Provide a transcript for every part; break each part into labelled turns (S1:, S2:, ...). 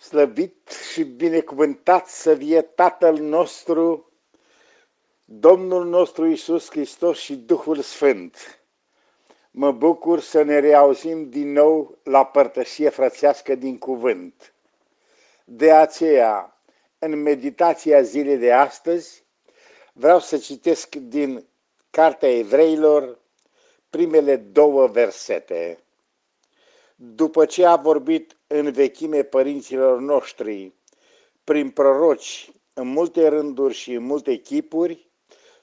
S1: Slăvit și binecuvântat să fie Tatăl nostru, Domnul nostru Isus Hristos și Duhul Sfânt. Mă bucur să ne reauzim din nou la părtășie frățească din cuvânt. De aceea, în meditația zilei de astăzi, vreau să citesc din Cartea Evreilor primele două versete după ce a vorbit în vechime părinților noștri, prin proroci, în multe rânduri și în multe chipuri,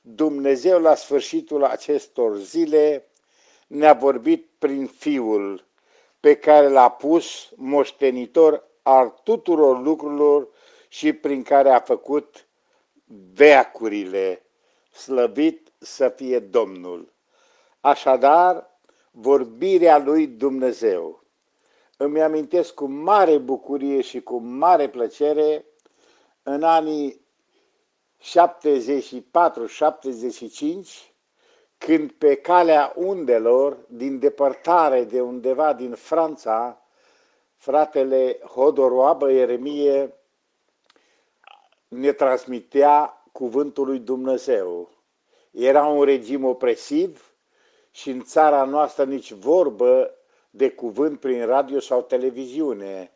S1: Dumnezeu la sfârșitul acestor zile ne-a vorbit prin Fiul, pe care l-a pus moștenitor al tuturor lucrurilor și prin care a făcut veacurile. Slăvit să fie Domnul! Așadar, vorbirea lui Dumnezeu îmi amintesc cu mare bucurie și cu mare plăcere în anii 74-75, când pe calea undelor, din depărtare de undeva din Franța, fratele Hodoroabă Ieremie ne transmitea cuvântul lui Dumnezeu. Era un regim opresiv și în țara noastră nici vorbă de cuvânt prin radio sau televiziune,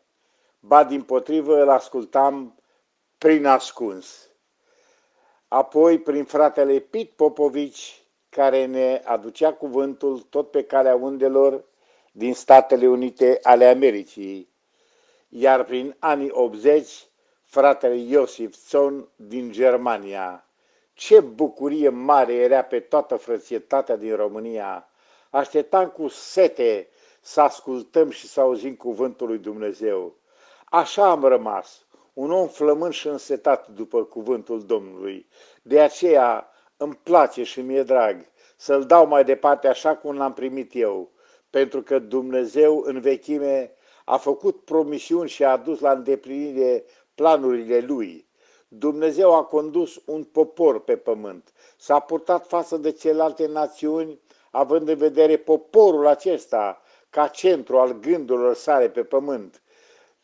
S1: ba din potrivă îl ascultam prin ascuns. Apoi prin fratele Pit Popovici, care ne aducea cuvântul tot pe calea undelor din Statele Unite ale Americii, iar prin anii 80 fratele Iosif Zon din Germania. Ce bucurie mare era pe toată frățietatea din România! Așteptam cu sete să ascultăm și să auzim cuvântul lui Dumnezeu. Așa am rămas, un om flămând și însetat după cuvântul Domnului. De aceea îmi place și mi-e drag să-l dau mai departe așa cum l-am primit eu, pentru că Dumnezeu în vechime a făcut promisiuni și a adus la îndeplinire planurile lui. Dumnezeu a condus un popor pe pământ, s-a purtat față de celelalte națiuni, având în vedere poporul acesta ca centru al gândurilor sale pe pământ,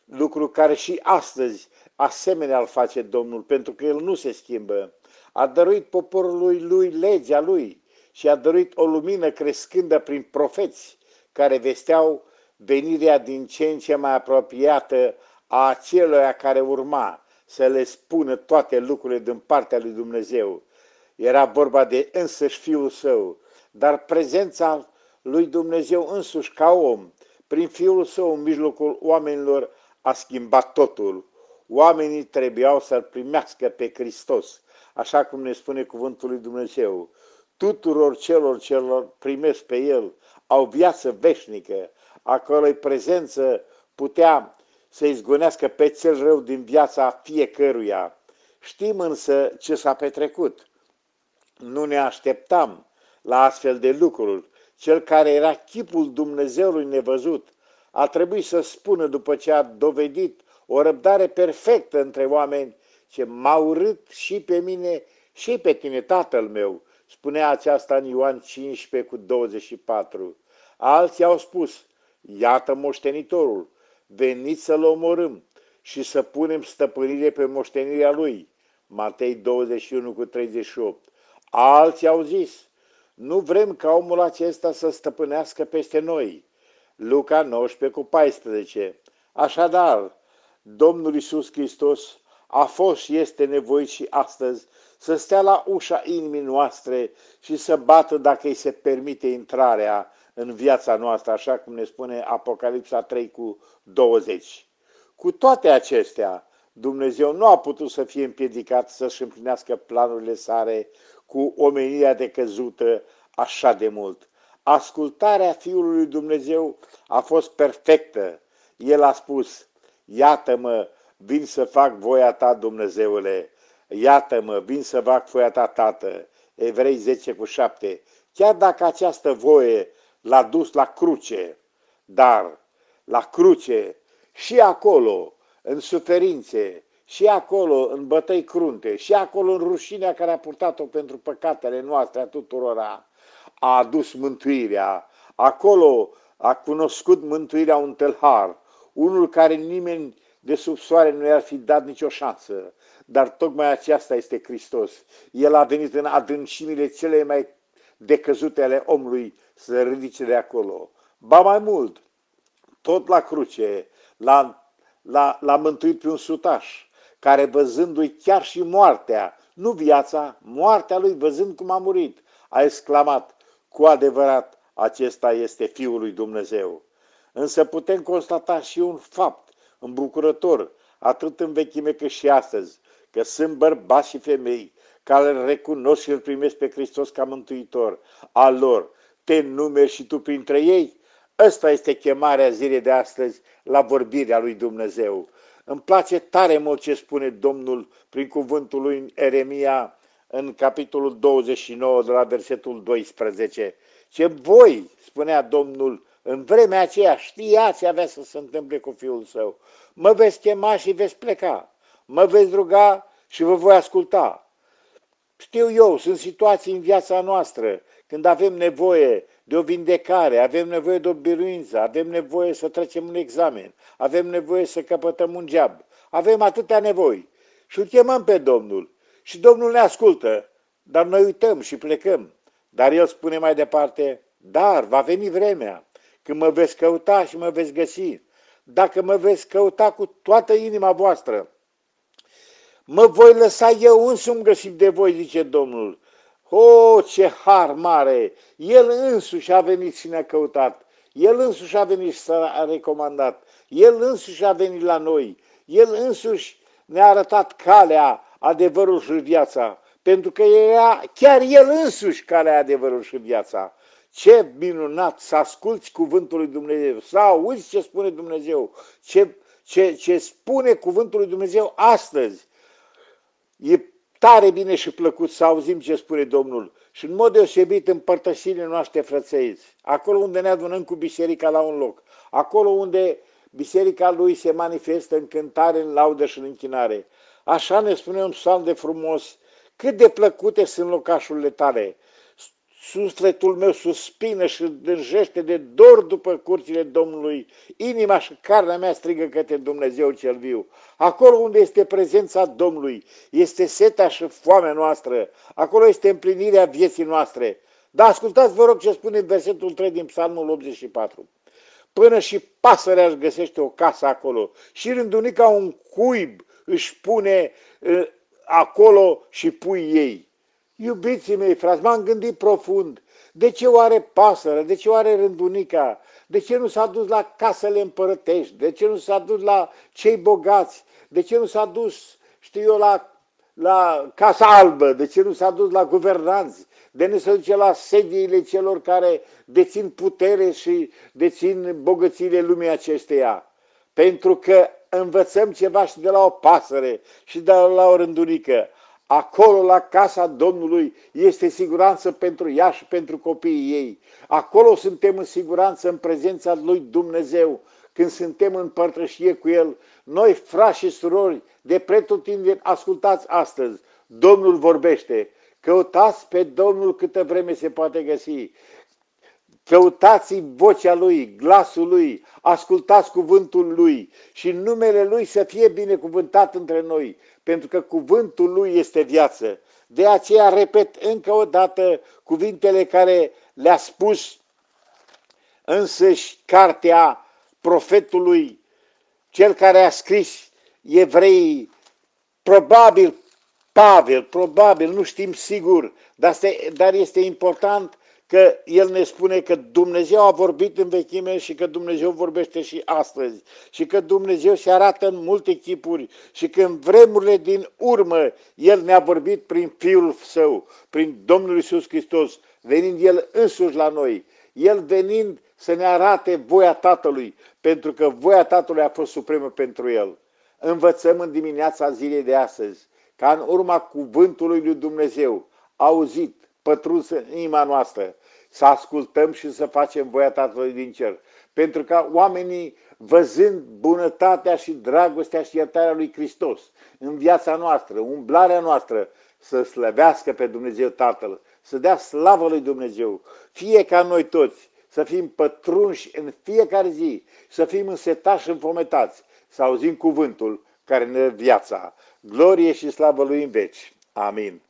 S1: lucru care și astăzi asemenea îl face Domnul, pentru că El nu se schimbă. A dăruit poporului lui legea lui și a dăruit o lumină crescândă prin profeți care vesteau venirea din ce în ce mai apropiată a acelora care urma să le spună toate lucrurile din partea lui Dumnezeu. Era vorba de însăși Fiul Său, dar prezența lui Dumnezeu însuși ca om, prin Fiul Său în mijlocul oamenilor, a schimbat totul. Oamenii trebuiau să-L primească pe Hristos, așa cum ne spune cuvântul lui Dumnezeu. Tuturor celor celor primesc pe El au viață veșnică, acolo prezență putea să izgonească pe cel rău din viața fiecăruia. Știm însă ce s-a petrecut. Nu ne așteptam la astfel de lucruri cel care era chipul Dumnezeului nevăzut, a trebuit să spună după ce a dovedit o răbdare perfectă între oameni, ce m-a urât și pe mine și pe tine, tatăl meu, spunea aceasta în Ioan 15 cu 24. Alții au spus, iată moștenitorul, veniți să-l omorâm și să punem stăpânire pe moștenirea lui. Matei 21 cu 38. Alții au zis, nu vrem ca omul acesta să stăpânească peste noi. Luca 19 cu 14. Așadar, Domnul Isus Hristos a fost și este nevoit și astăzi să stea la ușa inimii noastre și să bată dacă îi se permite intrarea în viața noastră, așa cum ne spune Apocalipsa 3 cu 20. Cu toate acestea, Dumnezeu nu a putut să fie împiedicat să-și împlinească planurile sale cu omenirea decăzută așa de mult. Ascultarea Fiului lui Dumnezeu a fost perfectă. El a spus, iată-mă, vin să fac voia ta, Dumnezeule, iată-mă, vin să fac voia ta, Tată. Evrei 10 cu 7. Chiar dacă această voie l-a dus la cruce, dar la cruce și acolo, în suferințe, și acolo în bătăi crunte, și acolo în rușinea care a purtat-o pentru păcatele noastre a tuturora, a adus mântuirea. Acolo a cunoscut mântuirea un tâlhar, unul care nimeni de sub soare nu i-ar fi dat nicio șansă, dar tocmai aceasta este Hristos. El a venit în adâncimile cele mai decăzute ale omului să ridice de acolo. Ba mai mult, tot la cruce, l-a, l-a, l-a mântuit pe un sutaș, care văzându-i chiar și moartea, nu viața, moartea lui, văzând cum a murit, a exclamat, cu adevărat, acesta este Fiul lui Dumnezeu. Însă putem constata și un fapt îmbucurător, atât în vechime cât și astăzi, că sunt bărbați și femei care îl recunosc și îl primesc pe Hristos ca mântuitor al lor. Te numeri și tu printre ei? Ăsta este chemarea zilei de astăzi la vorbirea lui Dumnezeu. Îmi place tare mult ce spune Domnul prin cuvântul lui în Eremia în capitolul 29 de la versetul 12. Ce voi, spunea Domnul, în vremea aceea știați ce avea să se întâmple cu fiul său. Mă veți chema și veți pleca. Mă veți ruga și vă voi asculta. Știu eu, sunt situații în viața noastră când avem nevoie de o vindecare, avem nevoie de o biruință, avem nevoie să trecem un examen, avem nevoie să căpătăm un geab, avem atâtea nevoi și îl chemăm pe Domnul și Domnul ne ascultă, dar noi uităm și plecăm. Dar El spune mai departe, dar va veni vremea când mă veți căuta și mă veți găsi, dacă mă veți căuta cu toată inima voastră. Mă voi lăsa eu însumi găsit de voi, zice Domnul. O, ce har mare! El însuși a venit și ne-a căutat. El însuși a venit și s-a recomandat. El însuși a venit la noi. El însuși ne-a arătat calea, adevărul și viața. Pentru că era chiar El însuși calea, adevărul și viața. Ce minunat să asculți cuvântul lui Dumnezeu, să auzi ce spune Dumnezeu, ce, ce, ce spune cuvântul lui Dumnezeu astăzi. E tare bine și plăcut să auzim ce spune Domnul. Și în mod deosebit în părtășirile noastre frățăiți, acolo unde ne adunăm cu biserica la un loc, acolo unde biserica lui se manifestă în cântare, în laudă și în închinare. Așa ne spune un psalm de frumos, cât de plăcute sunt locașurile tale, Sufletul meu suspină și dânjește de dor după curțile Domnului. Inima și carnea mea strigă către Dumnezeu cel viu. Acolo unde este prezența Domnului, este seta și foamea noastră. Acolo este împlinirea vieții noastre. Dar ascultați, vă rog, ce spune în versetul 3 din Psalmul 84. Până și pasărea își găsește o casă acolo și rândunica un cuib își pune uh, acolo și pui ei. Iubiții mei, frați, m-am gândit profund. De ce oare pasăre? De ce oare rândunica? De ce nu s-a dus la casele împărătești? De ce nu s-a dus la cei bogați? De ce nu s-a dus, știu eu, la, la Casa Albă? De ce nu s-a dus la guvernanți? De nu se duce la sediile celor care dețin putere și dețin bogățiile lumii acesteia? Pentru că învățăm ceva și de la o pasăre și de la o rândunică. Acolo, la casa Domnului, este siguranță pentru ea și pentru copiii ei. Acolo suntem în siguranță în prezența lui Dumnezeu, când suntem în părtășie cu El. Noi, frați și surori, de pretutindeni, ascultați astăzi. Domnul vorbește. Căutați pe Domnul câtă vreme se poate găsi. Căutați vocea Lui, glasul Lui, ascultați cuvântul Lui și numele Lui să fie binecuvântat între noi, pentru că cuvântul Lui este viață. De aceea repet încă o dată cuvintele care le-a spus însăși cartea profetului, cel care a scris evreii, probabil Pavel, probabil, nu știm sigur, dar este important că El ne spune că Dumnezeu a vorbit în vechime și că Dumnezeu vorbește și astăzi și că Dumnezeu se arată în multe chipuri și că în vremurile din urmă El ne-a vorbit prin Fiul Său, prin Domnul Isus Hristos, venind El însuși la noi, El venind să ne arate voia Tatălui, pentru că voia Tatălui a fost supremă pentru El. Învățăm în dimineața zilei de astăzi, ca în urma cuvântului lui Dumnezeu, auzit, pătruns în inima noastră, să ascultăm și să facem voia Tatălui din cer. Pentru ca oamenii, văzând bunătatea și dragostea și iertarea lui Hristos în viața noastră, umblarea noastră, să slăvească pe Dumnezeu Tatăl, să dea slavă lui Dumnezeu, fie ca noi toți, să fim pătrunși în fiecare zi, să fim însetași și înfometați să auzim cuvântul care ne dă viața. Glorie și slavă lui în veci. Amin.